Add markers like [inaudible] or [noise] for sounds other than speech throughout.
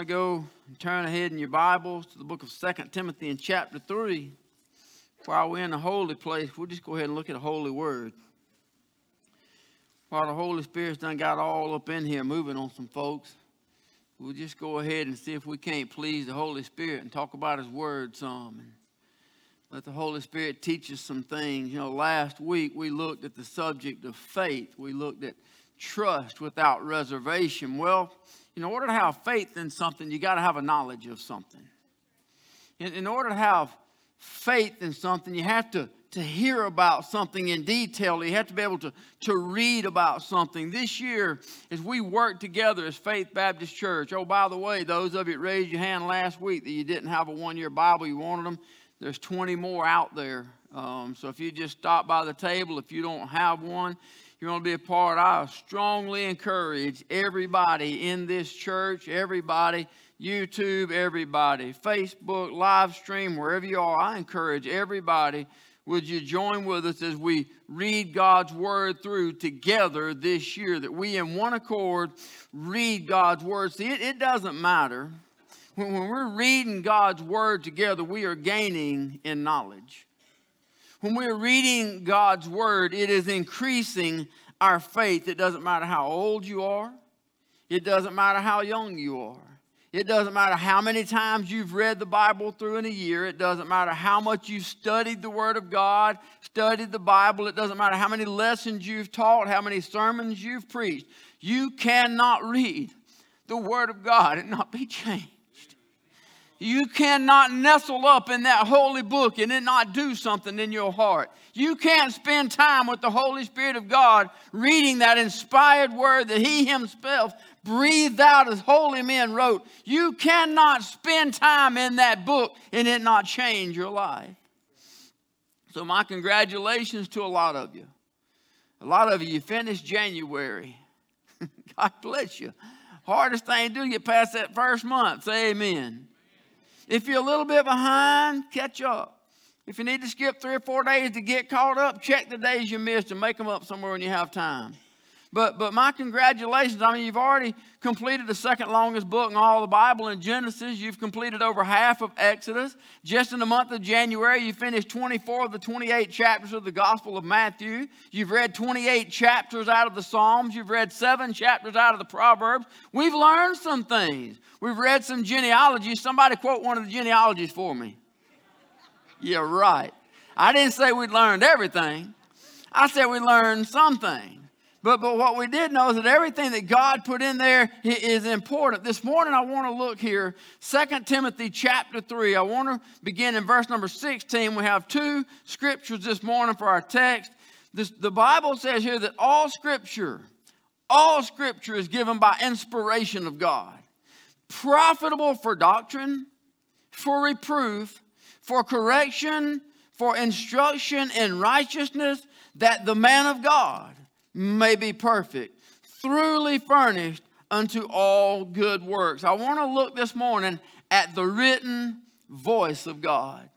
to go and turn ahead in your Bibles to the book of Second Timothy in chapter 3, while we're in the holy place, we'll just go ahead and look at the holy word. While the Holy Spirit's done got all up in here moving on some folks, we'll just go ahead and see if we can't please the Holy Spirit and talk about His Word some. And let the Holy Spirit teach us some things. You know, last week we looked at the subject of faith. We looked at trust without reservation. Well, in order to have faith in something, you got to have a knowledge of something. In, in order to have faith in something, you have to, to hear about something in detail. You have to be able to, to read about something. This year, as we work together as Faith Baptist Church, oh, by the way, those of you that raised your hand last week that you didn't have a one year Bible, you wanted them, there's 20 more out there. Um, so if you just stop by the table, if you don't have one, you want to be a part, I strongly encourage everybody in this church, everybody, YouTube, everybody, Facebook, live stream, wherever you are, I encourage everybody. Would you join with us as we read God's word through together this year? That we, in one accord, read God's word. See, it, it doesn't matter. When, when we're reading God's word together, we are gaining in knowledge. When we're reading God's word, it is increasing our faith. It doesn't matter how old you are, it doesn't matter how young you are. It doesn't matter how many times you've read the Bible through in a year. It doesn't matter how much you've studied the Word of God, studied the Bible. It doesn't matter how many lessons you've taught, how many sermons you've preached. You cannot read the Word of God and not be changed. You cannot nestle up in that holy book and it not do something in your heart. You can't spend time with the Holy Spirit of God reading that inspired word that He Himself breathed out as holy men wrote. You cannot spend time in that book and it not change your life. So, my congratulations to a lot of you. A lot of you, you finished January. [laughs] God bless you. Hardest thing to do, get past that first month. Amen. If you're a little bit behind, catch up. If you need to skip three or four days to get caught up, check the days you missed and make them up somewhere when you have time. But, but my congratulations. I mean, you've already completed the second longest book in all the Bible in Genesis. You've completed over half of Exodus. Just in the month of January, you finished 24 of the 28 chapters of the Gospel of Matthew. You've read 28 chapters out of the Psalms. You've read seven chapters out of the Proverbs. We've learned some things. We've read some genealogies. Somebody quote one of the genealogies for me. Yeah, right. I didn't say we'd learned everything. I said we learned something. But, but what we did know is that everything that God put in there is important. This morning I want to look here, 2 Timothy chapter 3. I want to begin in verse number 16. We have two scriptures this morning for our text. This, the Bible says here that all scripture, all scripture is given by inspiration of God, profitable for doctrine, for reproof, for correction, for instruction in righteousness, that the man of God may be perfect, thoroughly furnished unto all good works. I want to look this morning at the written voice of God.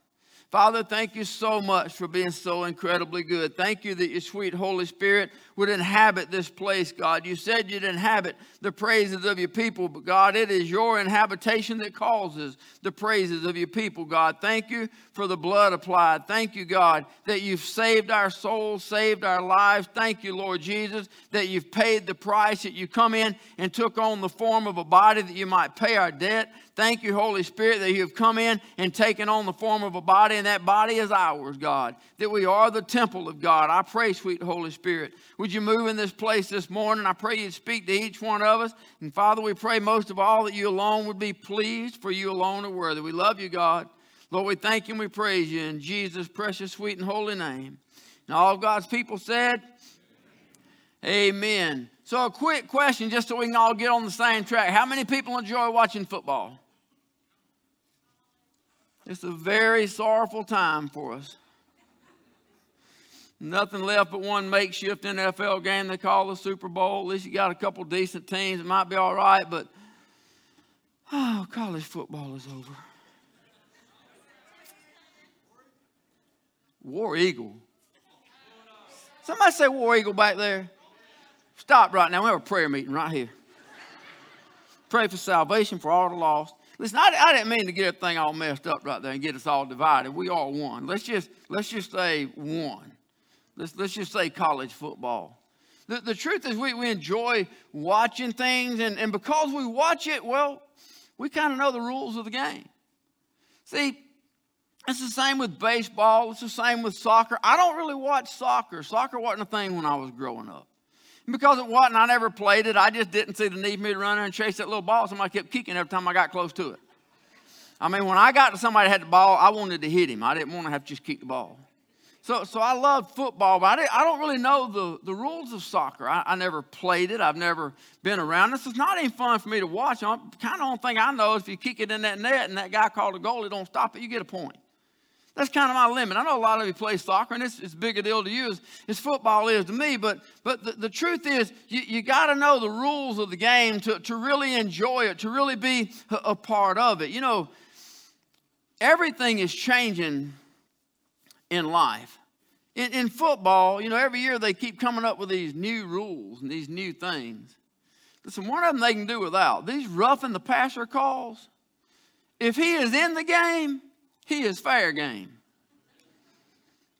Father, thank you so much for being so incredibly good. Thank you that your sweet Holy Spirit would inhabit this place, God. You said you'd inhabit the praises of your people, but God, it is your inhabitation that causes the praises of your people, God. Thank you for the blood applied. Thank you, God, that you've saved our souls, saved our lives. Thank you, Lord Jesus, that you've paid the price, that you come in and took on the form of a body that you might pay our debt. Thank you, Holy Spirit, that you have come in and taken on the form of a body, and that body is ours, God. That we are the temple of God. I pray, sweet Holy Spirit, would you move in this place this morning? I pray you'd speak to each one of us. And Father, we pray most of all that you alone would be pleased, for you alone are worthy. We love you, God. Lord, we thank you and we praise you in Jesus' precious, sweet, and holy name. And all God's people said, Amen. So, a quick question just so we can all get on the same track. How many people enjoy watching football? It's a very sorrowful time for us. Nothing left but one makeshift NFL game they call the Super Bowl. At least you got a couple decent teams. It might be all right, but oh, college football is over. War Eagle. Somebody say War Eagle back there. Stop right now. We have a prayer meeting right here. pray for salvation for all the lost. Listen, I, I didn't mean to get everything all messed up right there and get us all divided. We are one. Let's just let's just say one. Let's let's just say college football. The, the truth is we, we enjoy watching things, and, and because we watch it, well, we kind of know the rules of the game. See, it's the same with baseball. It's the same with soccer. I don't really watch soccer. Soccer wasn't a thing when I was growing up. Because it wasn't, I never played it. I just didn't see the need for me to run in and chase that little ball. Somebody kept kicking every time I got close to it. I mean, when I got to somebody that had the ball, I wanted to hit him. I didn't want to have to just kick the ball. So, so I loved football, but I, I don't really know the, the rules of soccer. I, I never played it. I've never been around this. It's not any fun for me to watch. I'm kind of only thing I know is if you kick it in that net and that guy called a goal, it don't stop it, you get a point. That's kind of my limit. I know a lot of you play soccer, and it's as big a deal to you as, as football is to me. But, but the, the truth is, you, you got to know the rules of the game to, to really enjoy it, to really be a, a part of it. You know, everything is changing in life. In, in football, you know, every year they keep coming up with these new rules and these new things. Listen, one of them they can do without. These roughing the passer calls, if he is in the game, he is fair game.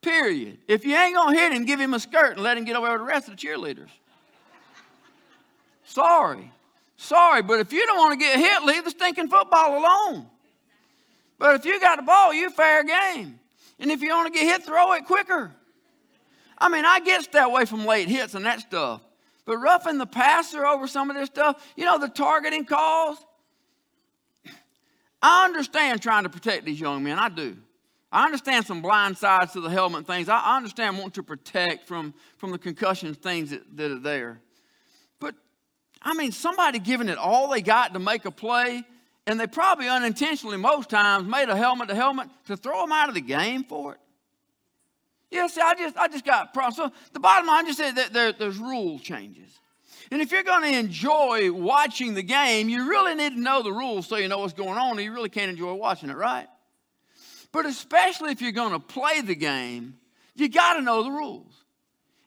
Period. If you ain't gonna hit him, give him a skirt and let him get away with the rest of the cheerleaders. Sorry. Sorry, but if you don't want to get hit, leave the stinking football alone. But if you got the ball, you fair game. And if you want to get hit, throw it quicker. I mean, I get that away from late hits and that stuff. But roughing the passer over some of this stuff, you know, the targeting calls, I understand trying to protect these young men. I do. I understand some blind sides to the helmet things. I understand wanting to protect from, from the concussion things that, that are there. But, I mean, somebody giving it all they got to make a play, and they probably unintentionally, most times, made a helmet to helmet to throw them out of the game for it. Yeah, see, I just, I just got problems. So the bottom line just said that there, there's rule changes. And if you're going to enjoy watching the game, you really need to know the rules so you know what's going on, or you really can't enjoy watching it, right? But especially if you're going to play the game, you got to know the rules.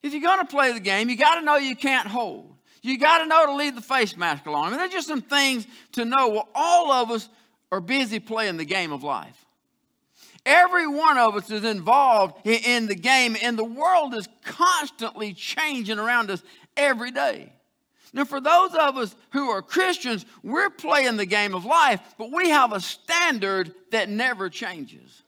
If you're going to play the game, you got to know you can't hold. You got to know to leave the face mask alone. I mean, there's just some things to know. Well, all of us are busy playing the game of life. Every one of us is involved in the game, and the world is constantly changing around us every day. Now, for those of us who are Christians, we're playing the game of life, but we have a standard that never changes.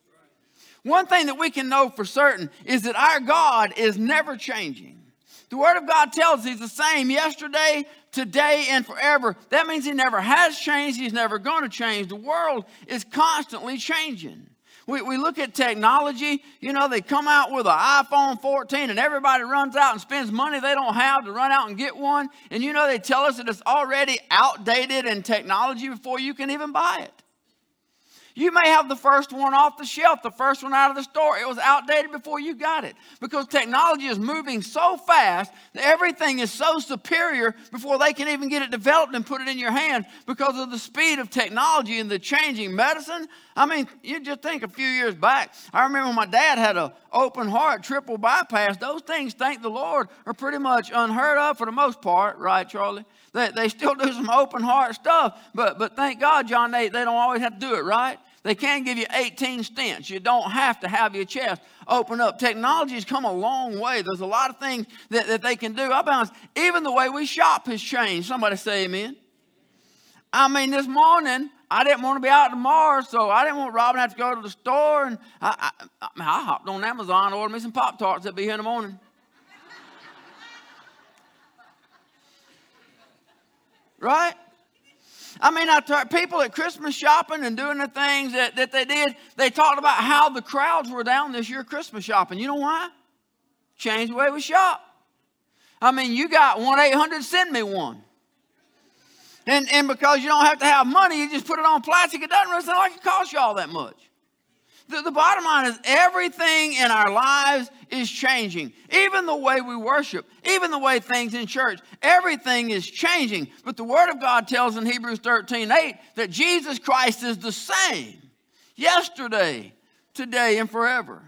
One thing that we can know for certain is that our God is never changing. The Word of God tells us He's the same yesterday, today, and forever. That means He never has changed, He's never going to change. The world is constantly changing. We, we look at technology, you know, they come out with an iPhone 14 and everybody runs out and spends money they don't have to run out and get one. And you know, they tell us that it's already outdated in technology before you can even buy it. You may have the first one off the shelf, the first one out of the store. It was outdated before you got it because technology is moving so fast that everything is so superior before they can even get it developed and put it in your hand because of the speed of technology and the changing medicine. I mean, you just think a few years back. I remember my dad had an open heart triple bypass. Those things, thank the Lord, are pretty much unheard of for the most part, right, Charlie? They, they still do some open heart stuff, but, but thank God, John, they, they don't always have to do it, right? They can't give you 18 stents. You don't have to have your chest open up. Technology has come a long way. There's a lot of things that, that they can do. Be honest, even the way we shop has changed. Somebody say amen. I mean, this morning, I didn't want to be out tomorrow, so I didn't want Robin to have to go to the store. And I, I, I, I hopped on Amazon, ordered me some Pop Tarts that'll be here in the morning. right? I mean, I t- people at Christmas shopping and doing the things that, that they did, they talked about how the crowds were down this year Christmas shopping. You know why? Change the way we shop. I mean, you got 1 800, send me one. And, and because you don't have to have money, you just put it on plastic. It doesn't really sound like it costs you all that much. The, the bottom line is everything in our lives is changing. Even the way we worship, even the way things in church, everything is changing. But the Word of God tells in Hebrews 13 8 that Jesus Christ is the same yesterday, today, and forever.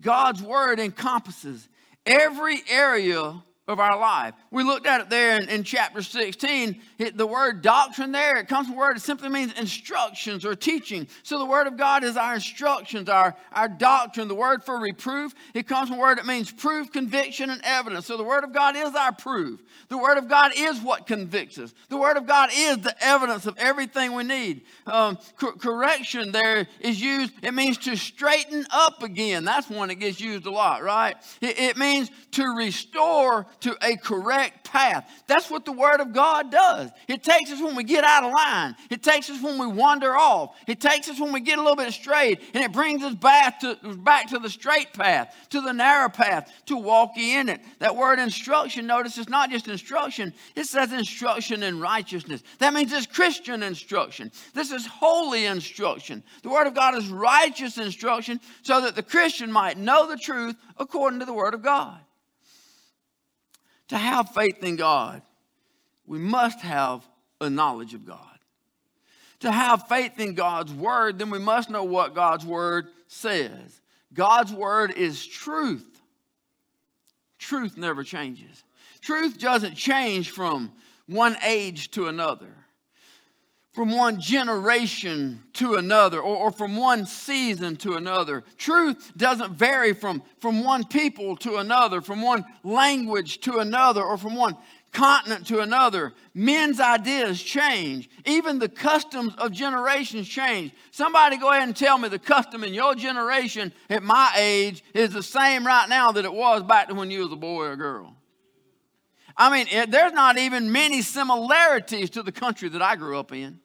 God's Word encompasses every area of our life. We looked at it there in, in chapter 16. It, the word doctrine there, it comes from word, it simply means instructions or teaching. So the word of God is our instructions, our, our doctrine. The word for reproof, it comes from word that means proof, conviction, and evidence. So the word of God is our proof. The word of God is what convicts us. The word of God is the evidence of everything we need. Um, cor- correction there is used, it means to straighten up again. That's one that gets used a lot, right? It, it means to restore to a correct path. That's what the Word of God does. It takes us when we get out of line, it takes us when we wander off, it takes us when we get a little bit strayed, and it brings us back to, back to the straight path, to the narrow path, to walk in it. That word instruction, notice, it's not just instruction, it says instruction in righteousness. That means it's Christian instruction. This is holy instruction. The Word of God is righteous instruction so that the Christian might know the truth according to the Word of God. To have faith in God, we must have a knowledge of God. To have faith in God's word, then we must know what God's word says. God's word is truth. Truth never changes. Truth doesn't change from one age to another from one generation to another or, or, from one season to another. Truth doesn't vary from, from one people to another, from one language to another, or from one continent to another. Men's ideas change. Even the customs of generations change. Somebody go ahead and tell me the custom in your generation at my age is the same right now that it was back to when you was a boy or girl. I mean, it, there's not even many similarities to the country that I grew up in.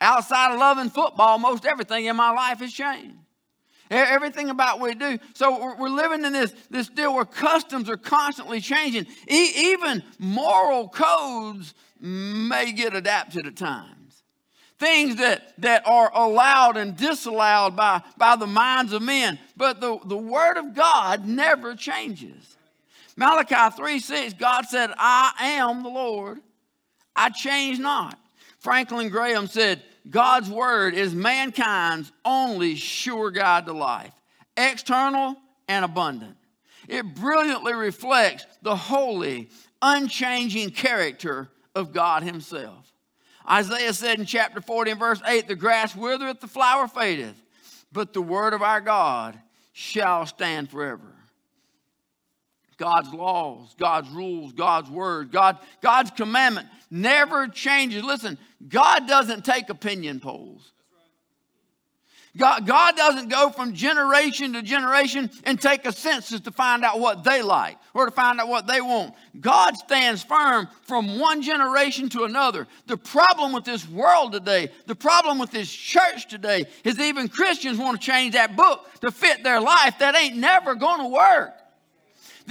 Outside of loving football, most everything in my life has changed. Everything about what we do. So we're living in this, this deal where customs are constantly changing. E- even moral codes may get adapted at times. Things that, that are allowed and disallowed by, by the minds of men. But the, the Word of God never changes. Malachi 3 6, God said, I am the Lord. I change not. Franklin Graham said, God's word is mankind's only sure guide to life, external and abundant. It brilliantly reflects the holy, unchanging character of God Himself. Isaiah said in chapter 40 and verse 8, The grass withereth, the flower fadeth, but the word of our God shall stand forever. God's laws, God's rules, God's word, God, God's commandment never changes. Listen, God doesn't take opinion polls. God, God doesn't go from generation to generation and take a census to find out what they like or to find out what they want. God stands firm from one generation to another. The problem with this world today, the problem with this church today, is even Christians want to change that book to fit their life. That ain't never going to work.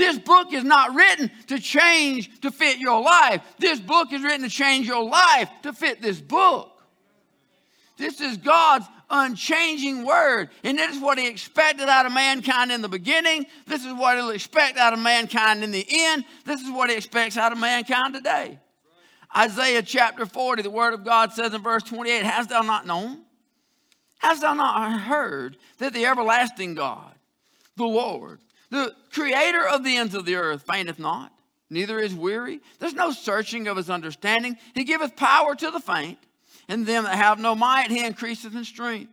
This book is not written to change to fit your life. This book is written to change your life to fit this book. This is God's unchanging word. And this is what He expected out of mankind in the beginning. This is what He'll expect out of mankind in the end. This is what He expects out of mankind today. Isaiah chapter 40, the word of God says in verse 28 Hast thou not known? Hast thou not heard that the everlasting God, the Lord, the creator of the ends of the earth fainteth not, neither is weary. There's no searching of his understanding. He giveth power to the faint, and them that have no might, he increaseth in strength.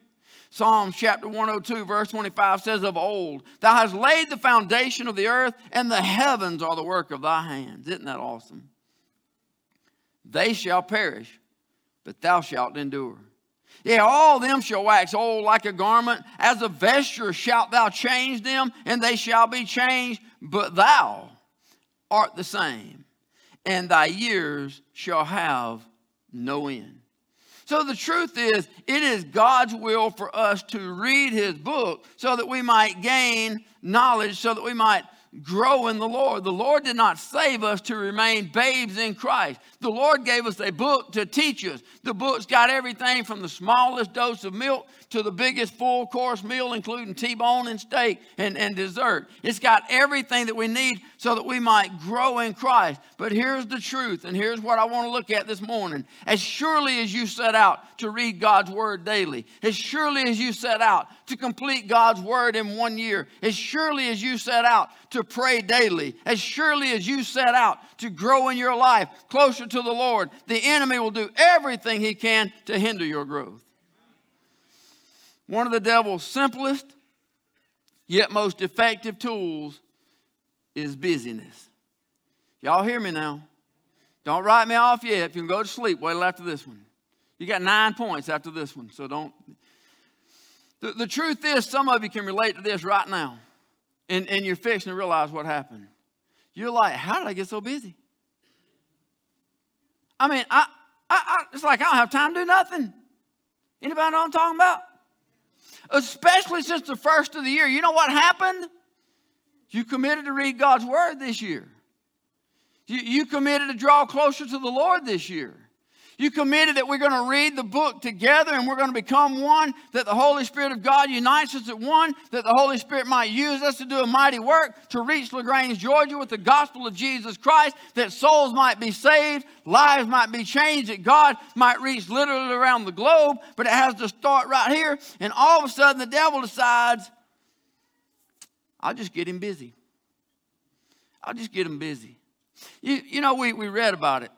Psalms chapter 102, verse 25 says, Of old, thou hast laid the foundation of the earth, and the heavens are the work of thy hands. Isn't that awesome? They shall perish, but thou shalt endure. Yeah, all them shall wax old like a garment. As a vesture shalt thou change them, and they shall be changed. But thou art the same, and thy years shall have no end. So the truth is, it is God's will for us to read his book so that we might gain knowledge, so that we might grow in the Lord. The Lord did not save us to remain babes in Christ. The Lord gave us a book to teach us. The book's got everything from the smallest dose of milk to the biggest full course meal, including T bone and steak and, and dessert. It's got everything that we need so that we might grow in Christ. But here's the truth, and here's what I want to look at this morning. As surely as you set out to read God's Word daily, as surely as you set out to complete God's Word in one year, as surely as you set out to pray daily, as surely as you set out to grow in your life closer to the Lord, the enemy will do everything he can to hinder your growth. One of the devil's simplest yet most effective tools is busyness. Y'all hear me now? Don't write me off yet. If you can go to sleep, wait till after this one. You got nine points after this one, so don't. The, the truth is, some of you can relate to this right now, and, and you're fixing to realize what happened. You're like, how did I get so busy? I mean, I, I, I it's like I don't have time to do nothing. Anybody know what I'm talking about? especially since the first of the year. You know what happened? You committed to read God's Word this year. You, you committed to draw closer to the Lord this year. You committed that we're going to read the book together and we're going to become one, that the Holy Spirit of God unites us at one, that the Holy Spirit might use us to do a mighty work to reach LaGrange, Georgia with the gospel of Jesus Christ, that souls might be saved, lives might be changed, that God might reach literally around the globe, but it has to start right here. And all of a sudden, the devil decides, I'll just get him busy. I'll just get him busy. You, you know, we, we read about it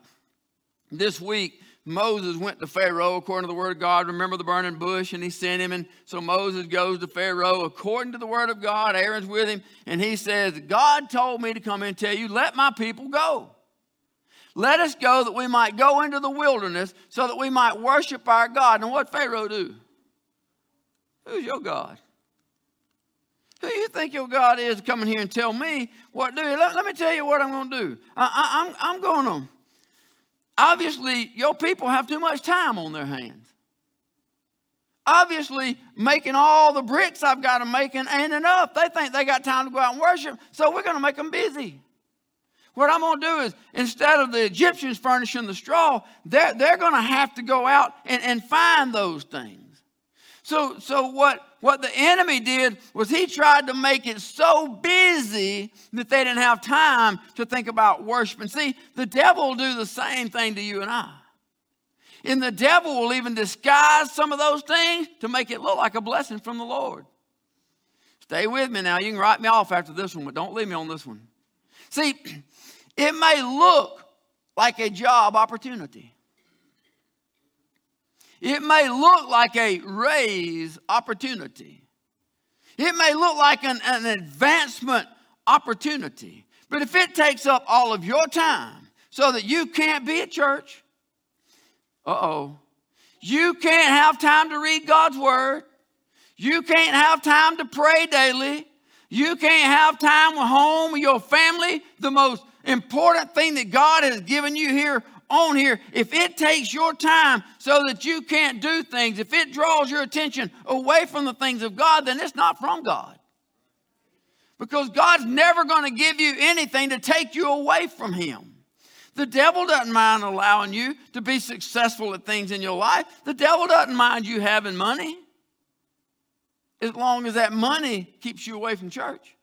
this week Moses went to Pharaoh according to the word of God. Remember the burning bush, and he sent him. And so Moses goes to Pharaoh according to the word of God. Aaron's with him, and he says, God told me to come and tell you, let my people go. Let us go that we might go into the wilderness so that we might worship our God. And what Pharaoh do? Who's your God? Who you think your God is coming here and tell me what to do? Let, let me tell you what I'm going to do. I, I, I'm, I'm going to Obviously, your people have too much time on their hands. Obviously, making all the bricks I've got to make ain't enough. They think they got time to go out and worship, so we're going to make them busy. What I'm going to do is, instead of the Egyptians furnishing the straw, they're, they're going to have to go out and, and find those things. So, so what what the enemy did was he tried to make it so busy that they didn't have time to think about worship. And see, the devil will do the same thing to you and I. And the devil will even disguise some of those things to make it look like a blessing from the Lord. Stay with me now. You can write me off after this one, but don't leave me on this one. See, [clears throat] it may look like a job opportunity. It may look like a raise opportunity. It may look like an, an advancement opportunity. But if it takes up all of your time so that you can't be at church, uh oh, you can't have time to read God's word, you can't have time to pray daily, you can't have time with home with your family, the most important thing that God has given you here on here, if it takes your time so that you can't do things, if it draws your attention away from the things of God, then it's not from God. Because God's never going to give you anything to take you away from Him. The devil doesn't mind allowing you to be successful at things in your life. The devil doesn't mind you having money as long as that money keeps you away from church.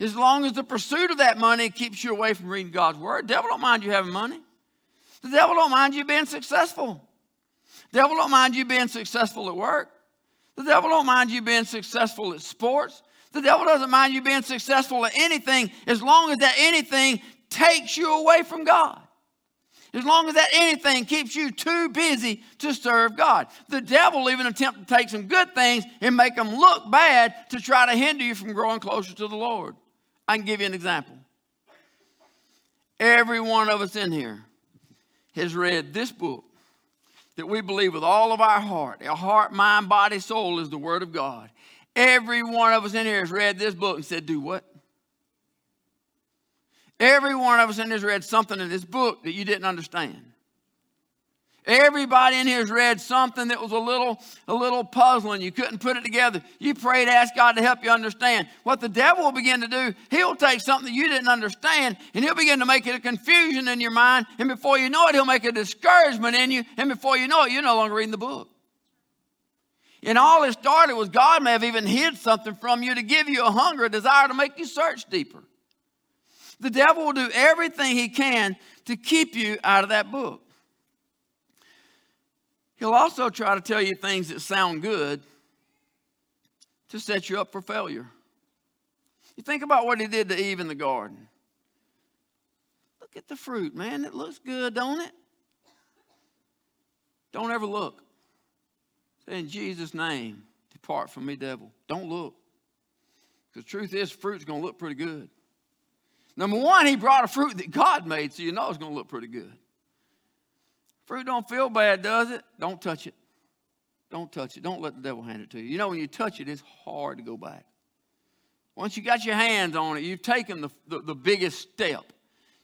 As long as the pursuit of that money keeps you away from reading God's word, the devil don't mind you having money. The devil don't mind you being successful. The devil don't mind you being successful at work. The devil don't mind you being successful at sports. The devil doesn't mind you being successful at anything as long as that anything takes you away from God. As long as that anything keeps you too busy to serve God. The devil even attempt to take some good things and make them look bad to try to hinder you from growing closer to the Lord. I can give you an example. Every one of us in here has read this book that we believe with all of our heart, our heart, mind, body, soul is the Word of God. Every one of us in here has read this book and said, Do what? Every one of us in here has read something in this book that you didn't understand. Everybody in here has read something that was a little, a little puzzling. You couldn't put it together. You prayed, asked God to help you understand. What the devil will begin to do, he'll take something you didn't understand and he'll begin to make it a confusion in your mind. And before you know it, he'll make a discouragement in you. And before you know it, you're no longer reading the book. And all it started was God may have even hid something from you to give you a hunger, a desire to make you search deeper. The devil will do everything he can to keep you out of that book. He'll also try to tell you things that sound good to set you up for failure. You think about what he did to Eve in the garden. Look at the fruit, man. It looks good, don't it? Don't ever look. Say in Jesus' name, depart from me, devil. Don't look. Because truth is, fruit's going to look pretty good. Number one, he brought a fruit that God made, so you know it's going to look pretty good. Fruit don't feel bad, does it? Don't touch it. Don't touch it. Don't let the devil hand it to you. You know, when you touch it, it's hard to go back. Once you got your hands on it, you've taken the, the, the biggest step.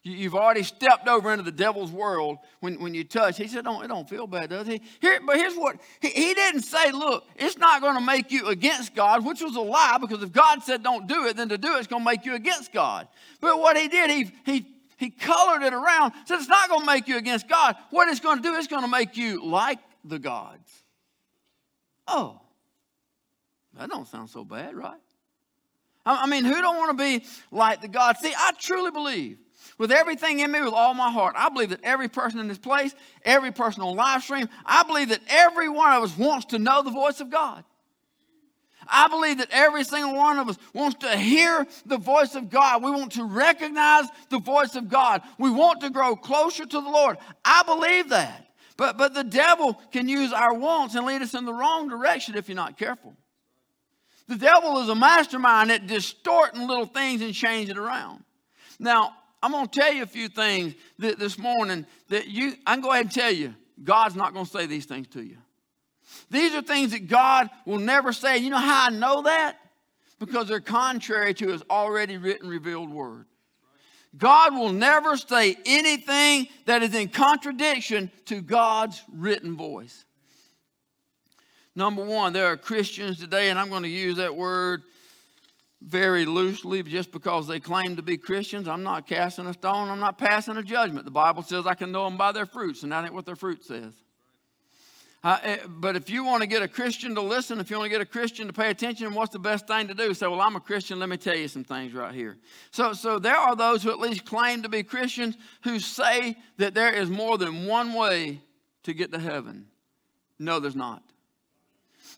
You, have already stepped over into the devil's world when, when you touch. He said, don't, it don't feel bad, does he? Here, but here's what, he, he didn't say, look, it's not going to make you against God, which was a lie, because if God said don't do it, then to do it's going to make you against God. But what he did, he, he he colored it around, said it's not going to make you against God. What it's going to do, it's going to make you like the gods. Oh, that don't sound so bad, right? I mean, who don't want to be like the gods? See, I truly believe with everything in me, with all my heart, I believe that every person in this place, every person on live stream, I believe that every one of us wants to know the voice of God. I believe that every single one of us wants to hear the voice of God. We want to recognize the voice of God. We want to grow closer to the Lord. I believe that. But, but the devil can use our wants and lead us in the wrong direction if you're not careful. The devil is a mastermind at distorting little things and changing it around. Now, I'm going to tell you a few things this morning that you, I can go ahead and tell you, God's not going to say these things to you. These are things that God will never say. You know how I know that? Because they're contrary to his already written, revealed word. God will never say anything that is in contradiction to God's written voice. Number one, there are Christians today, and I'm going to use that word very loosely just because they claim to be Christians. I'm not casting a stone, I'm not passing a judgment. The Bible says I can know them by their fruits, and that ain't what their fruit says. Uh, eh, but if you want to get a Christian to listen, if you want to get a Christian to pay attention, what's the best thing to do? Say, well, I'm a Christian. Let me tell you some things right here. So, so there are those who at least claim to be Christians who say that there is more than one way to get to heaven. No, there's not.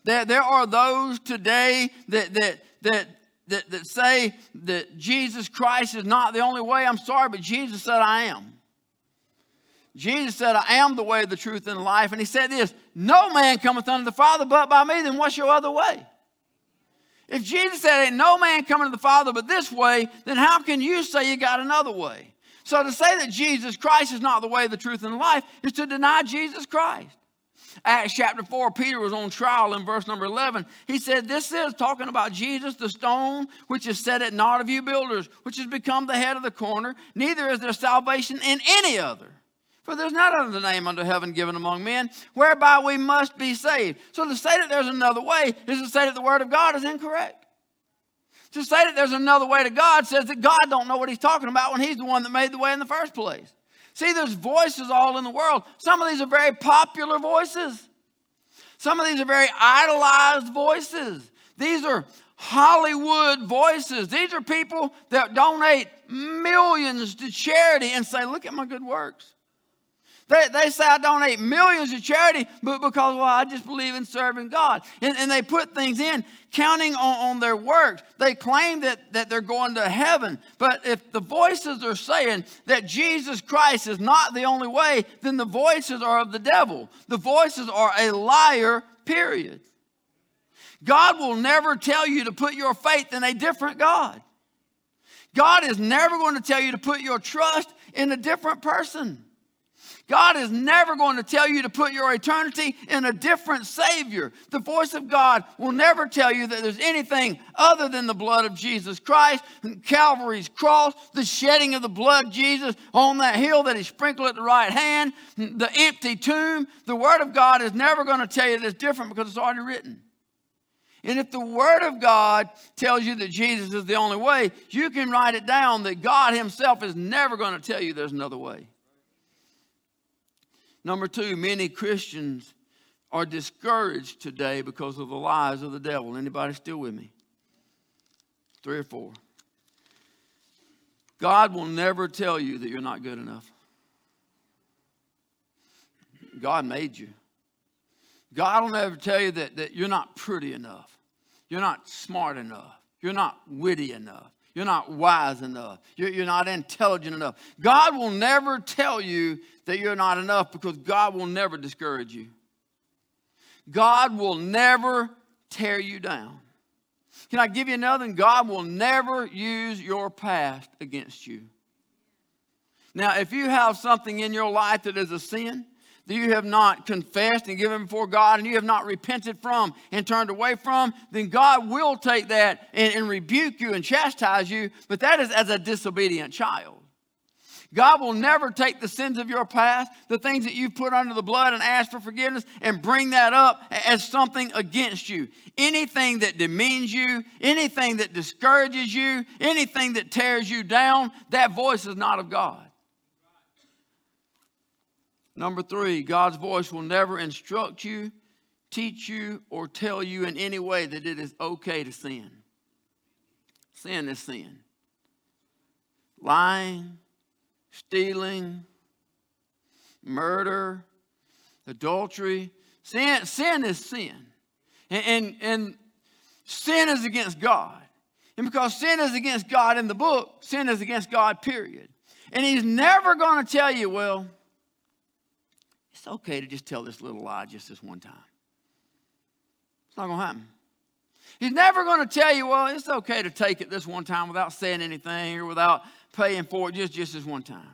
There, there are those today that, that, that, that, that say that Jesus Christ is not the only way. I'm sorry, but Jesus said, I am. Jesus said, I am the way, the truth, and the life. And he said this No man cometh unto the Father but by me, then what's your other way? If Jesus said, Ain't no man coming to the Father but this way, then how can you say you got another way? So to say that Jesus Christ is not the way, the truth, and the life is to deny Jesus Christ. Acts chapter 4, Peter was on trial in verse number 11. He said, This is talking about Jesus, the stone which is set at naught of you builders, which has become the head of the corner. Neither is there salvation in any other. For there's not another name under heaven given among men whereby we must be saved. So to say that there's another way is to say that the word of God is incorrect. To say that there's another way to God says that God don't know what he's talking about when he's the one that made the way in the first place. See, there's voices all in the world. Some of these are very popular voices. Some of these are very idolized voices. These are Hollywood voices. These are people that donate millions to charity and say, Look at my good works. They, they say I donate millions to charity, but because, well, I just believe in serving God. And, and they put things in, counting on, on their works. They claim that, that they're going to heaven. But if the voices are saying that Jesus Christ is not the only way, then the voices are of the devil. The voices are a liar, period. God will never tell you to put your faith in a different God. God is never going to tell you to put your trust in a different person. God is never going to tell you to put your eternity in a different Savior. The voice of God will never tell you that there's anything other than the blood of Jesus Christ, Calvary's cross, the shedding of the blood of Jesus on that hill that He sprinkled at the right hand, the empty tomb. The Word of God is never going to tell you that it's different because it's already written. And if the Word of God tells you that Jesus is the only way, you can write it down that God Himself is never going to tell you there's another way. Number two, many Christians are discouraged today because of the lies of the devil. Anybody still with me? Three or four. God will never tell you that you're not good enough. God made you. God will never tell you that, that you're not pretty enough. You're not smart enough. You're not witty enough. You're not wise enough. You're, you're not intelligent enough. God will never tell you that you're not enough because God will never discourage you. God will never tear you down. Can I give you another? God will never use your past against you. Now, if you have something in your life that is a sin, that you have not confessed and given before God and you have not repented from and turned away from, then God will take that and, and rebuke you and chastise you, but that is as a disobedient child. God will never take the sins of your past, the things that you've put under the blood, and ask for forgiveness and bring that up as something against you. Anything that demeans you, anything that discourages you, anything that tears you down, that voice is not of God. Number three, God's voice will never instruct you, teach you, or tell you in any way that it is okay to sin. Sin is sin. Lying, stealing, murder, adultery. Sin, sin is sin. And, and, and sin is against God. And because sin is against God in the book, sin is against God, period. And He's never going to tell you, well, it's okay to just tell this little lie just this one time. It's not going to happen. He's never going to tell you, well, it's okay to take it this one time without saying anything or without paying for it just, just this one time.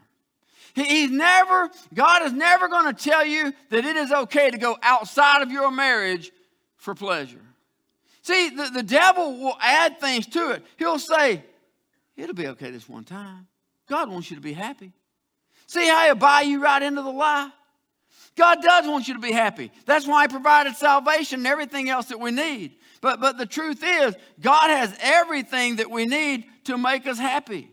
He's never, God is never going to tell you that it is okay to go outside of your marriage for pleasure. See, the, the devil will add things to it. He'll say, it'll be okay this one time. God wants you to be happy. See how he'll buy you right into the lie? God does want you to be happy. That's why He provided salvation and everything else that we need. But, but the truth is, God has everything that we need to make us happy.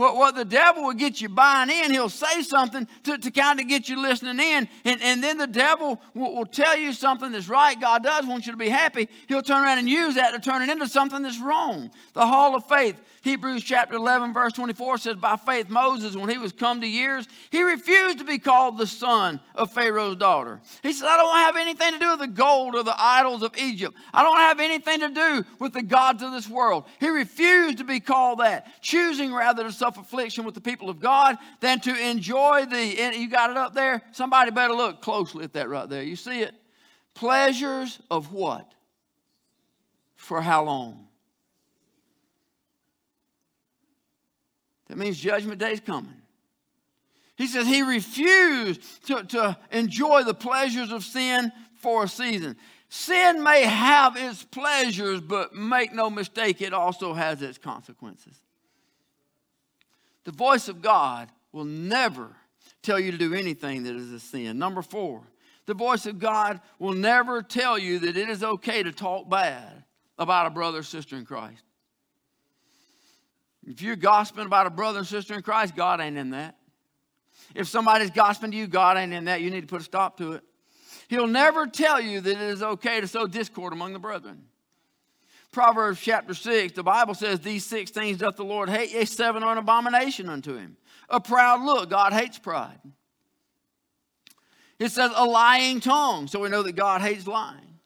What, what the devil will get you buying in, he'll say something to, to kind of get you listening in, and, and then the devil will, will tell you something that's right. God does want you to be happy. He'll turn around and use that to turn it into something that's wrong. The hall of faith Hebrews chapter 11, verse 24 says, By faith, Moses, when he was come to years, he refused to be called the son of Pharaoh's daughter. He said, I don't have anything to do with the gold or the idols of Egypt. I don't have anything to do with the gods of this world. He refused to be called that, choosing rather to suffer affliction with the people of God than to enjoy the, you got it up there? Somebody better look closely at that right there. You see it? Pleasures of what? For how long? That means judgment day is coming. He says he refused to, to enjoy the pleasures of sin for a season. Sin may have its pleasures, but make no mistake, it also has its consequences. The voice of God will never tell you to do anything that is a sin. Number four, the voice of God will never tell you that it is okay to talk bad about a brother or sister in Christ. If you're gossiping about a brother and sister in Christ, God ain't in that. If somebody's gossiping to you, God ain't in that. You need to put a stop to it. He'll never tell you that it is okay to sow discord among the brethren. Proverbs chapter 6, the Bible says, These six things doth the Lord hate, yea, seven are an abomination unto him. A proud look, God hates pride. It says, A lying tongue, so we know that God hates lying.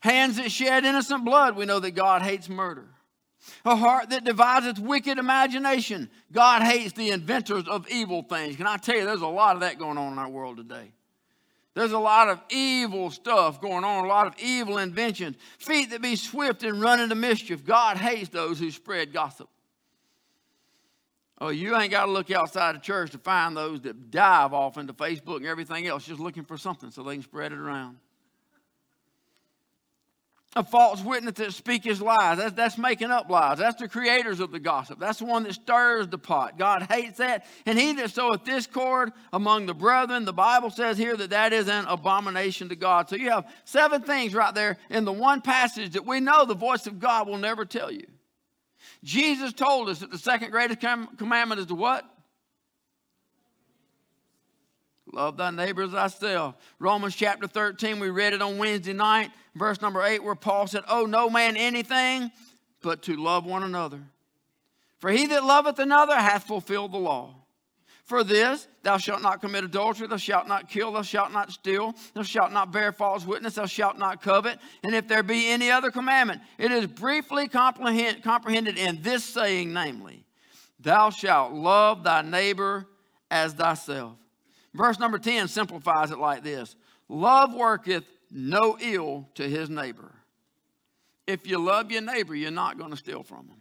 Hands that shed innocent blood, we know that God hates murder. A heart that deviseth wicked imagination. God hates the inventors of evil things. Can I tell you, there's a lot of that going on in our world today. There's a lot of evil stuff going on, a lot of evil inventions. Feet that be swift and run into mischief. God hates those who spread gossip. Oh, you ain't got to look outside the church to find those that dive off into Facebook and everything else, just looking for something so they can spread it around. A false witness that speak his lies. That's, that's making up lies. That's the creators of the gossip. That's the one that stirs the pot. God hates that. And he that soweth discord among the brethren, the Bible says here that that is an abomination to God. So you have seven things right there in the one passage that we know the voice of God will never tell you. Jesus told us that the second greatest commandment is to what? Love thy neighbor as thyself. Romans chapter 13, we read it on Wednesday night, verse number 8, where Paul said, Oh, no man anything but to love one another. For he that loveth another hath fulfilled the law. For this, thou shalt not commit adultery, thou shalt not kill, thou shalt not steal, thou shalt not bear false witness, thou shalt not covet. And if there be any other commandment, it is briefly comprehend, comprehended in this saying, namely, Thou shalt love thy neighbor as thyself. Verse number 10 simplifies it like this Love worketh no ill to his neighbor. If you love your neighbor, you're not going to steal from him.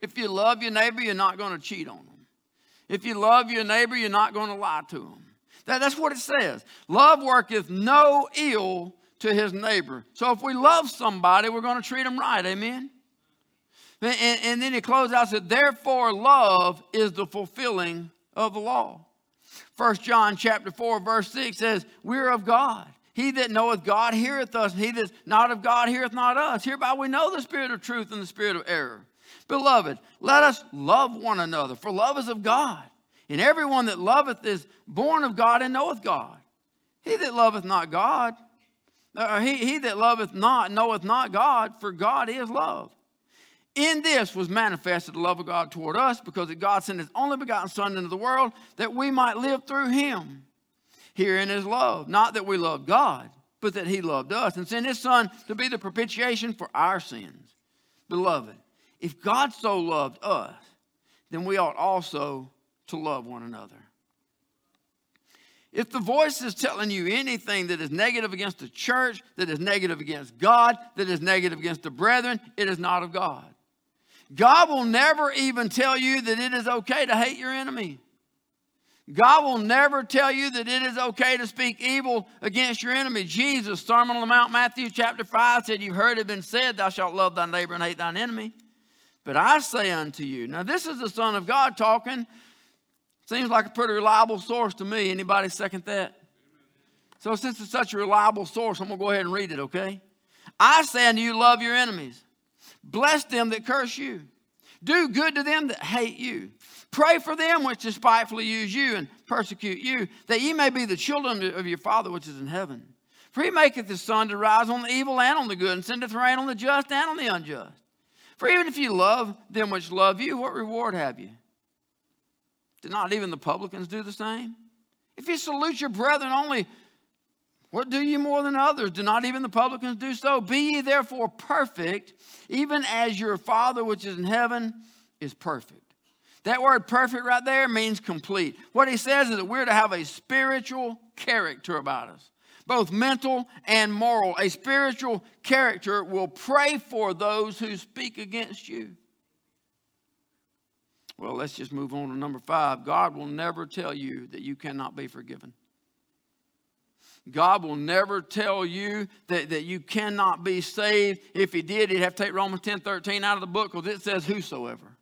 If you love your neighbor, you're not going to cheat on them. If you love your neighbor, you're not going to lie to them. That, that's what it says. Love worketh no ill to his neighbor. So if we love somebody, we're going to treat them right. Amen? And, and then he closes out and said, Therefore, love is the fulfilling of the law. 1 John chapter 4, verse 6 says, We're of God. He that knoweth God heareth us, he that's not of God heareth not us. Hereby we know the spirit of truth and the spirit of error. Beloved, let us love one another, for love is of God. And everyone that loveth is born of God and knoweth God. He that loveth not God, uh, he, he that loveth not knoweth not God, for God is love. In this was manifested the love of God toward us, because God sent his only begotten Son into the world that we might live through him. Herein is love, not that we love God, but that he loved us and sent his Son to be the propitiation for our sins. Beloved, if God so loved us, then we ought also to love one another. If the voice is telling you anything that is negative against the church, that is negative against God, that is negative against the brethren, it is not of God. God will never even tell you that it is okay to hate your enemy. God will never tell you that it is okay to speak evil against your enemy. Jesus, Sermon on the Mount, Matthew chapter 5, said, You've heard it been said, Thou shalt love thy neighbor and hate thine enemy. But I say unto you, now this is the Son of God talking. Seems like a pretty reliable source to me. Anybody second that? So since it's such a reliable source, I'm going to go ahead and read it, okay? I say unto you, love your enemies. Bless them that curse you. Do good to them that hate you. Pray for them which despitefully use you and persecute you, that ye may be the children of your Father which is in heaven. For he maketh his sun to rise on the evil and on the good, and sendeth rain on the just and on the unjust. For even if you love them which love you, what reward have you? Did not even the publicans do the same? If you salute your brethren only, what do you more than others? Do not even the publicans do so? Be ye therefore perfect, even as your Father which is in heaven is perfect. That word perfect right there means complete. What he says is that we're to have a spiritual character about us, both mental and moral. A spiritual character will pray for those who speak against you. Well, let's just move on to number five. God will never tell you that you cannot be forgiven. God will never tell you that, that you cannot be saved. If he did, he'd have to take Romans 10 13 out of the book because it says whosoever.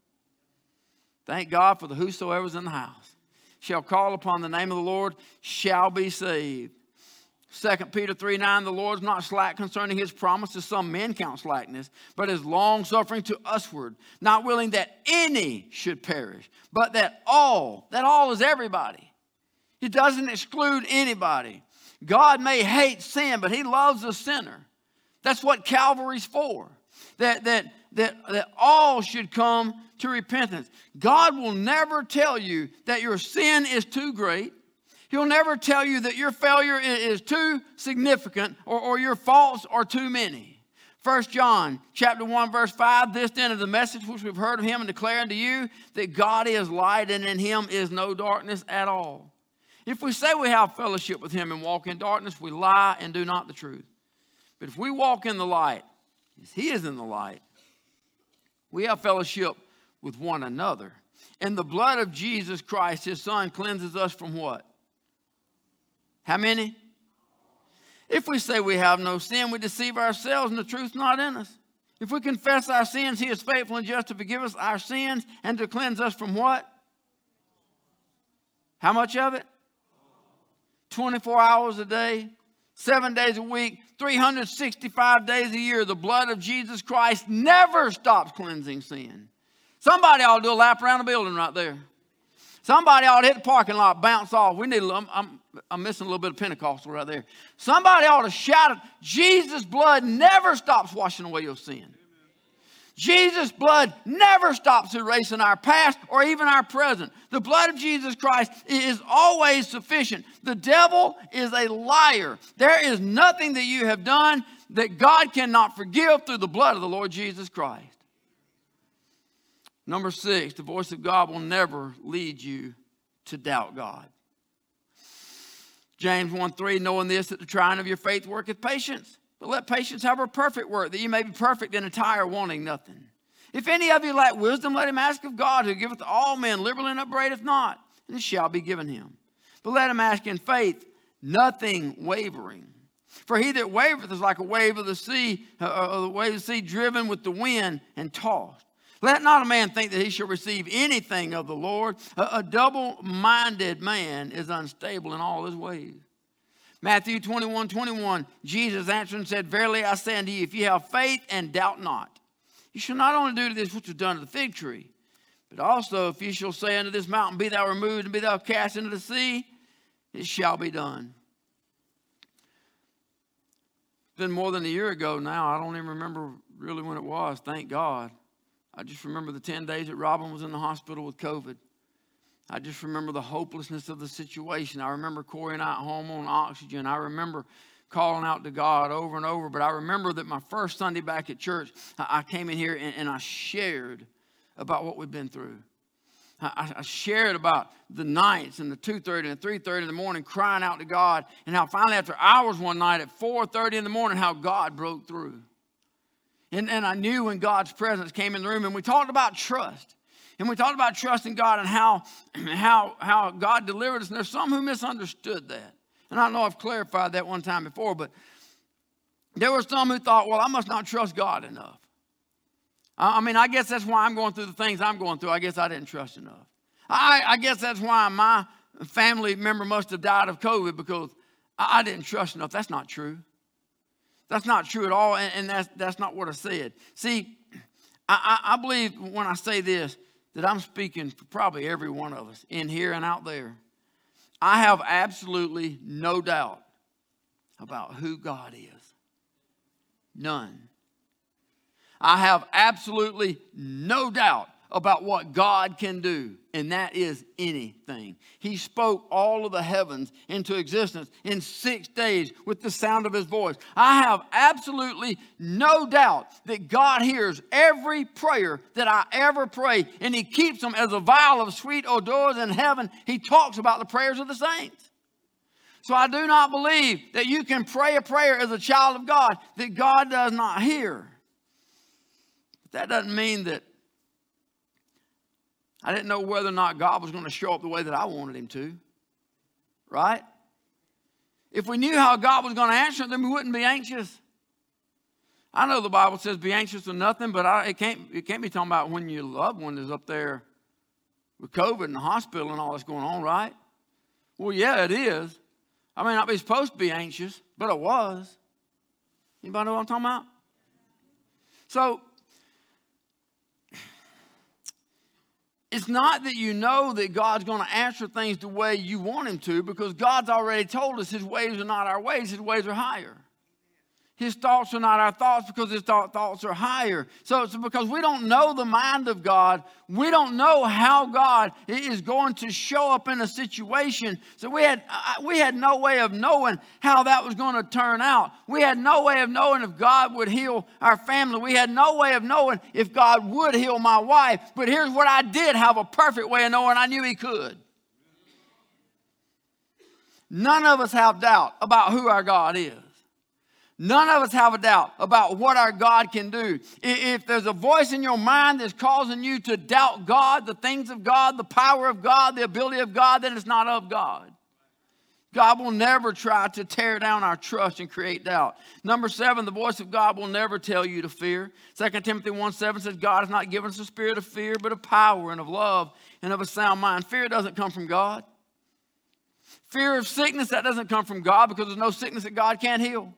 Thank God for the whosoever's in the house. Shall call upon the name of the Lord, shall be saved. 2 Peter 3 9, the Lord is not slack concerning his promise, some men count slackness, but is long suffering to usward, not willing that any should perish, but that all, that all is everybody. He doesn't exclude anybody. God may hate sin, but He loves the sinner. That's what Calvary's for. That, that, that, that all should come to repentance. God will never tell you that your sin is too great. He'll never tell you that your failure is too significant or, or your faults are too many. 1 John chapter 1, verse 5, this then is the message which we've heard of him and declare unto you that God is light and in him is no darkness at all. If we say we have fellowship with him and walk in darkness, we lie and do not the truth. But if we walk in the light, as he is in the light, we have fellowship with one another. And the blood of Jesus Christ, his son, cleanses us from what? How many? If we say we have no sin, we deceive ourselves and the truth's not in us. If we confess our sins, he is faithful and just to forgive us our sins and to cleanse us from what? How much of it? 24 hours a day, seven days a week, 365 days a year. The blood of Jesus Christ never stops cleansing sin. Somebody ought to do a lap around the building right there. Somebody ought to hit the parking lot, bounce off. We need. A, I'm, I'm, I'm missing a little bit of Pentecostal right there. Somebody ought to shout. Jesus' blood never stops washing away your sin. Jesus' blood never stops erasing our past or even our present. The blood of Jesus Christ is always sufficient. The devil is a liar. There is nothing that you have done that God cannot forgive through the blood of the Lord Jesus Christ. Number six, the voice of God will never lead you to doubt God. James 1 3, knowing this, that the trying of your faith worketh patience. But let patience have her perfect work, that you may be perfect and entire, wanting nothing. If any of you lack wisdom, let him ask of God, who giveth all men liberally and upbraideth not, and it shall be given him. But let him ask in faith, nothing wavering. For he that wavereth is like a wave of the sea, uh, uh, the wave of the sea driven with the wind and tossed. Let not a man think that he shall receive anything of the Lord. A, a double minded man is unstable in all his ways. Matthew 21 21, Jesus answered and said, Verily I say unto you, if you have faith and doubt not, you shall not only do this which was done to the fig tree, but also if you shall say unto this mountain, Be thou removed and be thou cast into the sea, it shall be done. It's been more than a year ago now. I don't even remember really when it was, thank God. I just remember the 10 days that Robin was in the hospital with COVID. I just remember the hopelessness of the situation. I remember Corey and I home on oxygen. I remember calling out to God over and over. But I remember that my first Sunday back at church, I came in here and, and I shared about what we've been through. I, shared about the nights and the 2.30 and 3.30 in the morning crying out to God and how finally after hours one night at 4.30 in the morning how God broke through. And, and I knew when God's presence came in the room and we talked about trust. And we talked about trusting God and how, [clears throat] how, how God delivered us. And there's some who misunderstood that. And I know I've clarified that one time before, but there were some who thought, well, I must not trust God enough. I mean, I guess that's why I'm going through the things I'm going through. I guess I didn't trust enough. I, I guess that's why my family member must have died of COVID because I, I didn't trust enough. That's not true. That's not true at all, and, and that's, that's not what I said. See, [clears throat] I, I, I believe when I say this, that I'm speaking for probably every one of us in here and out there. I have absolutely no doubt about who God is. None. I have absolutely no doubt about what God can do, and that is anything. He spoke all of the heavens into existence in six days with the sound of his voice. I have absolutely no doubt that God hears every prayer that I ever pray, and he keeps them as a vial of sweet odors in heaven. He talks about the prayers of the saints. So I do not believe that you can pray a prayer as a child of God that God does not hear. That doesn't mean that I didn't know whether or not God was going to show up the way that I wanted him to. Right? If we knew how God was going to answer, then we wouldn't be anxious. I know the Bible says be anxious for nothing, but I, it, can't, it can't be talking about when your loved one is up there with COVID in the hospital and all that's going on, right? Well, yeah, it is. I may not be supposed to be anxious, but I was. Anybody know what I'm talking about? So it's not that you know that God's going to answer things the way you want Him to, because God's already told us His ways are not our ways, His ways are higher. His thoughts are not our thoughts because his thoughts are higher. So it's because we don't know the mind of God. We don't know how God is going to show up in a situation. So we had, we had no way of knowing how that was going to turn out. We had no way of knowing if God would heal our family. We had no way of knowing if God would heal my wife. But here's what I did have a perfect way of knowing I knew He could. None of us have doubt about who our God is. None of us have a doubt about what our God can do. If there's a voice in your mind that's causing you to doubt God, the things of God, the power of God, the ability of God, then it's not of God. God will never try to tear down our trust and create doubt. Number seven, the voice of God will never tell you to fear. 2 Timothy 1 7 says, God has not given us a spirit of fear, but of power and of love and of a sound mind. Fear doesn't come from God. Fear of sickness, that doesn't come from God because there's no sickness that God can't heal.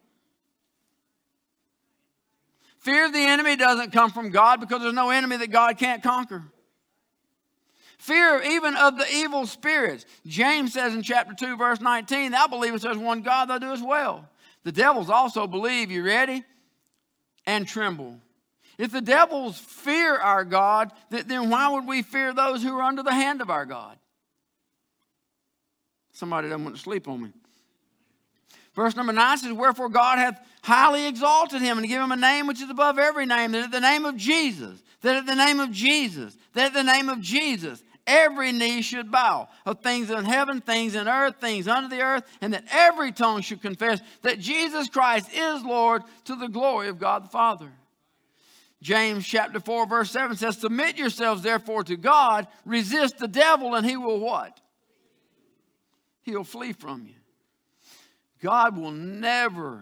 Fear of the enemy doesn't come from God because there's no enemy that God can't conquer. Fear even of the evil spirits. James says in chapter 2, verse 19, Thou believest there's one God, thou doest well. The devils also believe, you ready? And tremble. If the devils fear our God, then why would we fear those who are under the hand of our God? Somebody doesn't want to sleep on me. Verse number 9 says, Wherefore God hath highly exalted him and given him a name which is above every name, that at the name of Jesus, that at the name of Jesus, that at the name of Jesus, every knee should bow of things in heaven, things in earth, things under the earth, and that every tongue should confess that Jesus Christ is Lord to the glory of God the Father. James chapter 4, verse 7 says, Submit yourselves therefore to God, resist the devil, and he will what? He'll flee from you. God will never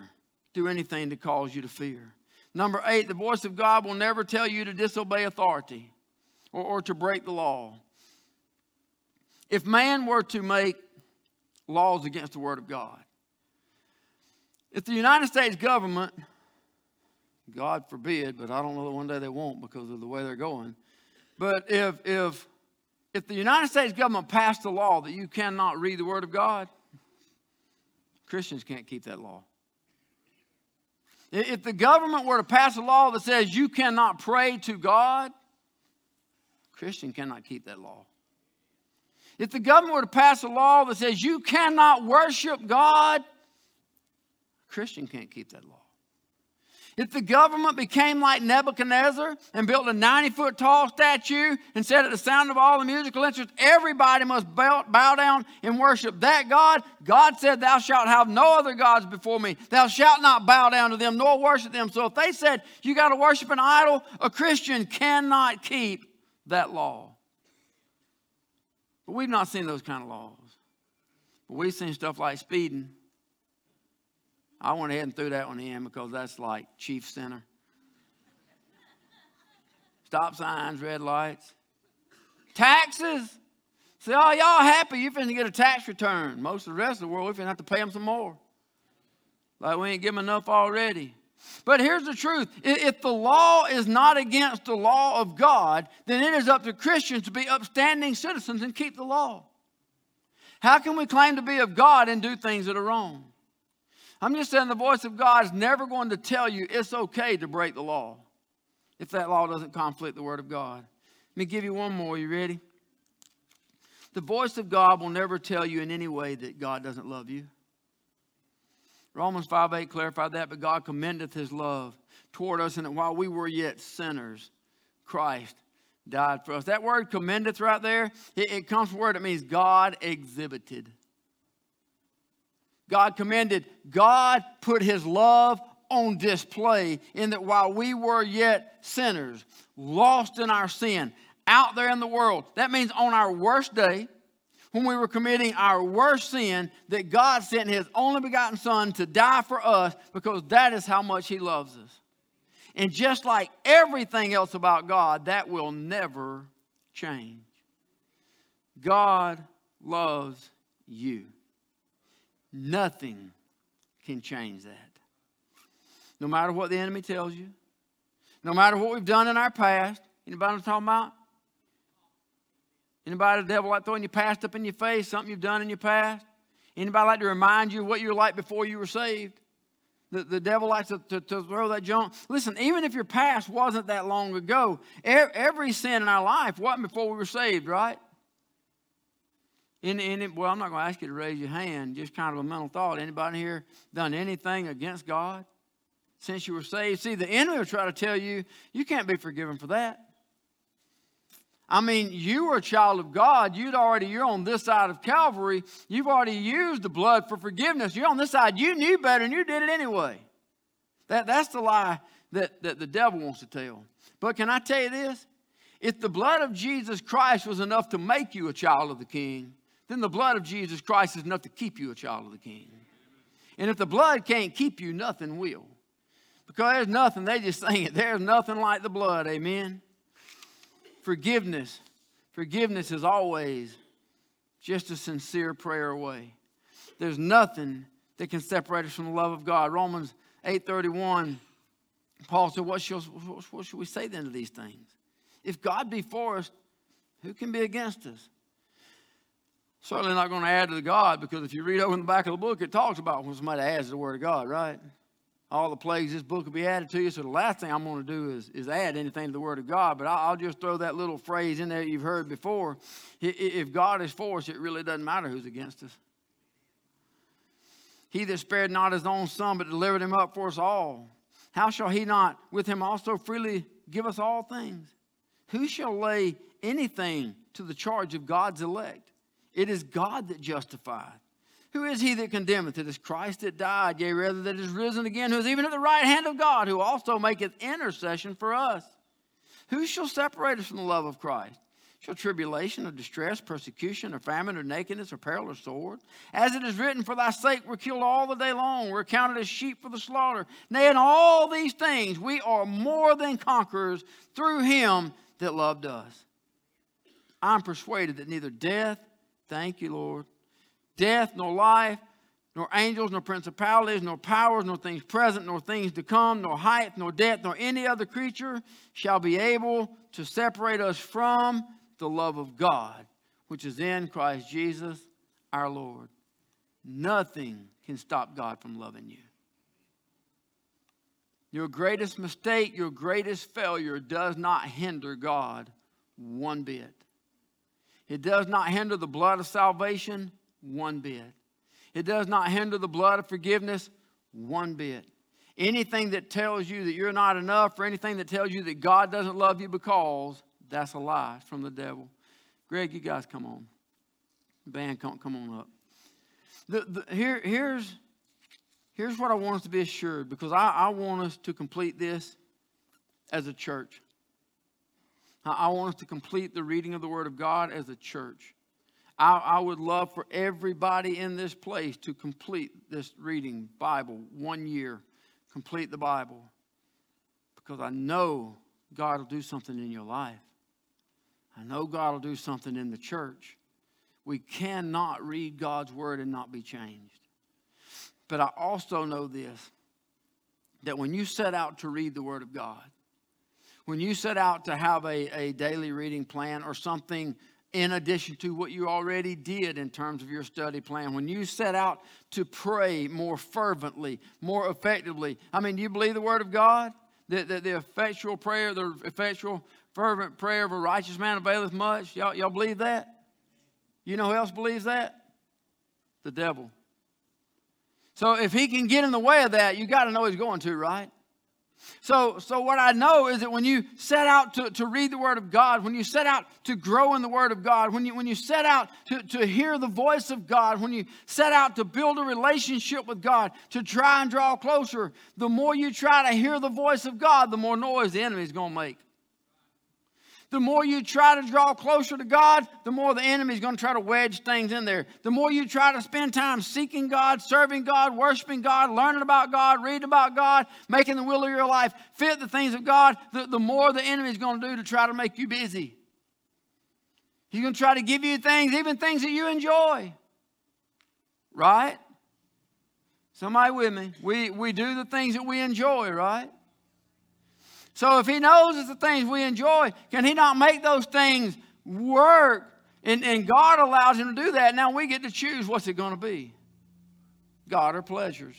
do anything to cause you to fear. Number eight, the voice of God will never tell you to disobey authority or, or to break the law. If man were to make laws against the Word of God, if the United States government, God forbid, but I don't know that one day they won't because of the way they're going, but if, if, if the United States government passed a law that you cannot read the Word of God, Christians can't keep that law. If the government were to pass a law that says you cannot pray to God, Christian cannot keep that law. If the government were to pass a law that says you cannot worship God, Christian can't keep that law. If the government became like Nebuchadnezzar and built a 90 foot tall statue and said at the sound of all the musical instruments, everybody must bow, bow, down and worship that God, God said, Thou shalt have no other gods before me. Thou shalt not bow down to them nor worship them. So if they said you got to worship an idol, a Christian cannot keep that law. But we've not seen those kind of laws. But we've seen stuff like speeding I went ahead and threw that one in because that's like chief center. Stop signs, red lights. Taxes. See, oh, y'all happy You're finna get a tax return. Most of the rest of the world, we finna have to pay them some more. Like we ain't give them enough already. But here's the truth if the law is not against the law of God, then it is up to Christians to be upstanding citizens and keep the law. How can we claim to be of God and do things that are wrong? I'm just saying the voice of God is never going to tell you it's okay to break the law if that law doesn't conflict the Word of God. Let me give you one more. You ready? The voice of God will never tell you in any way that God doesn't love you. Romans 5 8 clarified that, but God commendeth his love toward us, and that while we were yet sinners, Christ died for us. That word commendeth right there, it, it comes from word, it means God exhibited. God commended, God put his love on display in that while we were yet sinners, lost in our sin, out there in the world, that means on our worst day, when we were committing our worst sin, that God sent his only begotten Son to die for us because that is how much he loves us. And just like everything else about God, that will never change. God loves you. Nothing can change that. No matter what the enemy tells you, no matter what we've done in our past. Anybody I'm talking about? Anybody the devil like throwing your past up in your face, something you've done in your past? Anybody like to remind you what you were like before you were saved? The, the devil likes to, to, to throw that junk. Listen, even if your past wasn't that long ago, every sin in our life wasn't before we were saved, right? In, in well, I'm not going to ask you to raise your hand, just kind of a mental thought. Anybody here done anything against God since you were saved? See, the enemy will try to tell you, you can't be forgiven for that. I mean, you were a child of God. You'd already, you're on this side of Calvary. You've already used the blood for forgiveness. You're on this side. You knew better and you did it anyway. That, that's the lie that, that the devil wants to tell. But can I tell you this? If the blood of Jesus Christ was enough to make you a child of the king, then the blood of Jesus Christ is enough to keep you a child of the king. And if the blood can't keep you, nothing will. Because there's nothing, they just sing it, there's nothing like the blood, amen? Forgiveness. Forgiveness is always just a sincere prayer away. There's nothing that can separate us from the love of God. Romans 8:31, Paul said, what, shall, what should we say then to these things? If God be for us, who can be against us? Certainly not going to add to the God because if you read over in the back of the book, it talks about when somebody adds to the word of God, right? All the plagues this book will be added to you. So the last thing I'm going to do is, is add anything to the word of God. But I'll just throw that little phrase in there you've heard before. If God is for us, it really doesn't matter who's against us. He that spared not his own son, but delivered him up for us all, how shall he not with him also freely give us all things? Who shall lay anything to the charge of God's elect? It is God that justifieth. Who is he that condemneth? It is Christ that died, yea, rather that is risen again, who is even at the right hand of God, who also maketh intercession for us. Who shall separate us from the love of Christ? Shall tribulation or distress, persecution or famine or nakedness or peril or sword? As it is written, For thy sake we're killed all the day long, we're counted as sheep for the slaughter. Nay, in all these things we are more than conquerors through him that loved us. I'm persuaded that neither death, thank you, Lord, death, nor life, nor angels, nor principalities, nor powers, nor things present, nor things to come, nor height, nor depth, nor any other creature shall be able to separate us from the love of God, which is in Christ Jesus our Lord. Nothing can stop God from loving you. Your greatest mistake, your greatest failure does not hinder God one bit. It does not hinder the blood of salvation one bit. It does not hinder the blood of forgiveness one bit. Anything that tells you that you're not enough or anything that tells you that God doesn't love you because, that's a lie from the devil. Greg, you guys come on. Band, come, come on up. The, the, here, here's, here's what I want us to be assured because I, I want us to complete this as a church. I, want us to complete the reading of the Word of God as a church. I, I would love for everybody in this place to complete this reading Bible one year, complete the Bible, because I know God will do something in your life. I know God will do something in the church. We cannot read God's word and not be changed. But I also know this that when you set out to read the word of God, when you set out to have a, a daily reading plan or something in addition to what you already did in terms of your study plan. When you set out to pray more fervently, more effectively, I mean, do you believe the Word of God? That the, the, effectual prayer, the effectual, fervent prayer of a righteous man availeth much? Y'all, y'all believe that? You know who else believes that? The devil. So if he can get in the way of that, you got to know he's going to, right? So, so what I know is that when you set out to, to read the Word of God, when you set out to grow in the Word of God, when you, when you set out to, to hear the voice of God, when you set out to build a relationship with God, to try and draw closer, the more you try to hear the voice of God, the more noise the enemy is going to make the more you try to draw closer to God, the more the enemy is going to try to wedge things in there. The more you try to spend time seeking God, serving God, worshiping God, learning about God, reading about God, making the will of your life fit the things of God, the, the more the enemy is going to do to try to make you busy. He's going to try to give you things, even things that you enjoy. Right? Somebody with me. We, we do the things that we enjoy, right? So if he knows it's the things we enjoy, can he not make those things work? And, and God allows him to do that. Now we get to choose what's it going to be God or pleasures.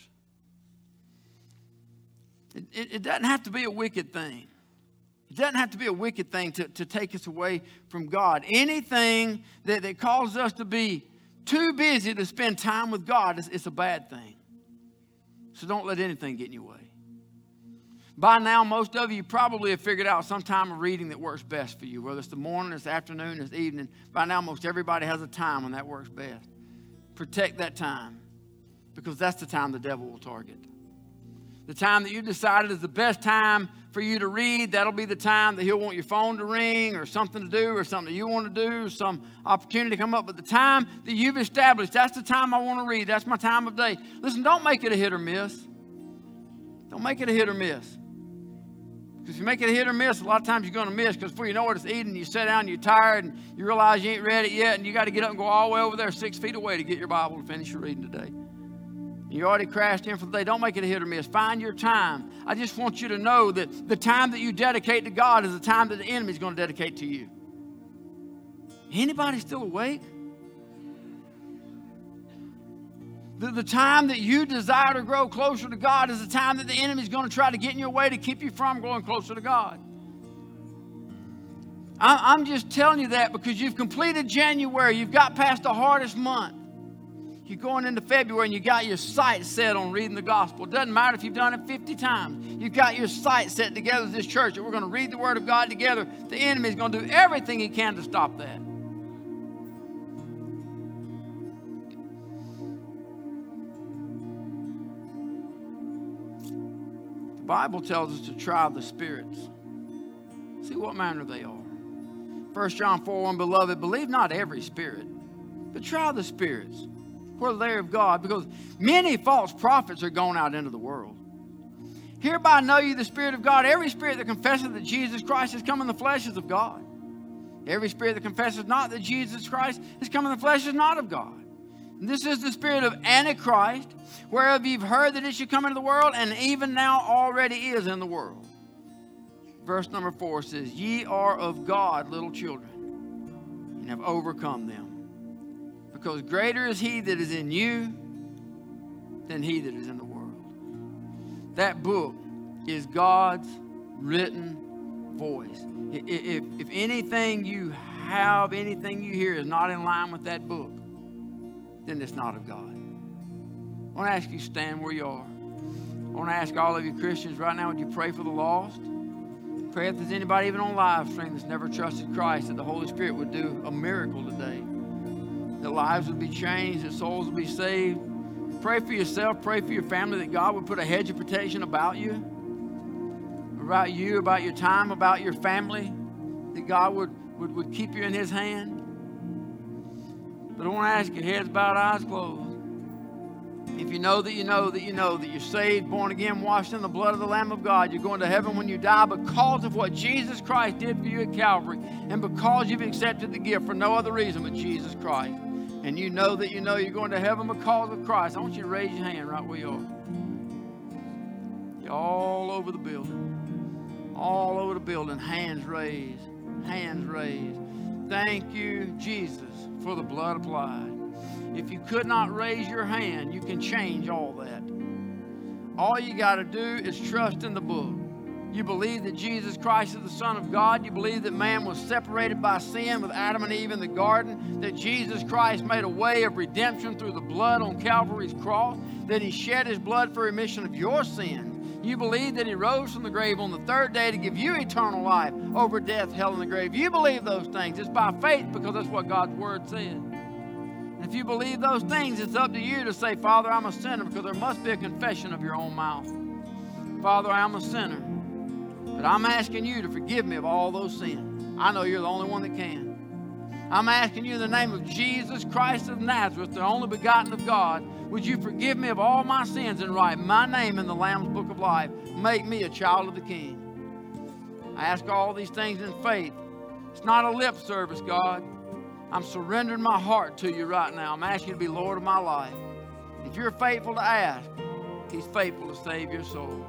It, it, it, doesn't have to be a wicked thing. It doesn't have to be a wicked thing to, to take us away from God. Anything that, that causes us to be too busy to spend time with God is, is a bad thing. So don't let anything get in your way. By now, most of you probably have figured out some time of reading that works best for you, whether it's the morning, it's the afternoon, it's evening. By now, most everybody has a time when that works best. Protect that time because that's the time the devil will target. The time that you've decided is the best time for you to read, that'll be the time that he'll want your phone to ring or something to do or something you want to do, some opportunity to come up. But the time that you've established, that's the time I want to read. That's my time of day. Listen, don't make it a hit or miss. Don't make it a hit or miss. Because if you make it a hit or miss, a lot of times you're going to miss because before you know what it's eating, you sit down, you're tired, and you realize you ain't read it yet, and you got to get up and go all the way over there six feet away to get your Bible to finish your reading today. You already crashed in for the day. Don't make it a hit or miss. Find your time. I just want you to know that the time that you dedicate to God is the time that the enemy is going to dedicate to you. Anybody still awake? The, the time that you desire to grow closer to God is the time that the enemy is going to try to get in your way to keep you from growing closer to God. I, I'm just telling you that because you've completed January, you've got past the hardest month. You're going into February and you got your sight set on reading the gospel. It doesn't matter if you've done it 50 times. You've got your sight set together with this church and we're going to read the Word of God together. The enemy is going to do everything he can to stop that. Bible tells us to try the spirits. See what manner they are. 1 John 4 1 Beloved, believe not every spirit, but try the spirits, whether they are of God, because many false prophets are gone out into the world. Hereby know you the Spirit of God. Every spirit that confesses that Jesus Christ has come in the flesh is of God. Every spirit that confesses not that Jesus Christ has come in the flesh is not of God. This is the spirit of Antichrist, whereof you've heard that it should come into the world, and even now already is in the world. Verse number four says, Ye are of God, little children, and have overcome them. Because greater is he that is in you than he that is in the world. That book is God's written voice. If, if anything you have, anything you hear is not in line with that book, then it's not of God. I want to ask you to stand where you are. I want to ask all of you Christians right now, would you pray for the lost? Pray if there's anybody even on live stream that's never trusted Christ, that the Holy Spirit would do a miracle today. That lives would be changed, that souls would be saved. Pray for yourself, pray for your family, that God would put a hedge of protection about you, about you, about your time, about your family, that God would, would, would keep you in His hand. But I want to ask you, heads bowed, eyes closed. If you know that you know that you know that you're saved, born again, washed in the blood of the Lamb of God, you're going to heaven when you die because of what Jesus Christ did for you at Calvary and because you've accepted the gift for no other reason but Jesus Christ. And you know that you know you're going to heaven because of Christ. I want you to raise your hand right where you are. You're all over the building. All over the building. Hands raised. Hands raised. Thank you, Jesus for the blood applied. If you could not raise your hand, you can change all that. All you got to do is trust in the book. You believe that Jesus Christ is the Son of God. You believe that man was separated by sin with Adam and Eve in the garden. That Jesus Christ made a way of redemption through the blood on Calvary's cross. That he shed his blood for remission of your sins. You believe that he rose from the grave on the third day to give you eternal life over death, hell, and the grave. You believe those things. It's by faith because that's what God's word said. And if you believe those things, it's up to you to say, Father, I'm a sinner because there must be a confession of your own mouth. Father, I'm a sinner. But I'm asking you to forgive me of all those sins. I know you're the only one that can. I'm asking you in the name of Jesus Christ of Nazareth, the only begotten of God, would you forgive me of all my sins and write my name in the Lamb's book of life? Make me a child of the King. I ask all these things in faith. It's not a lip service, God. I'm surrendering my heart to you right now. I'm asking you to be Lord of my life. If you're faithful to ask, He's faithful to save your soul.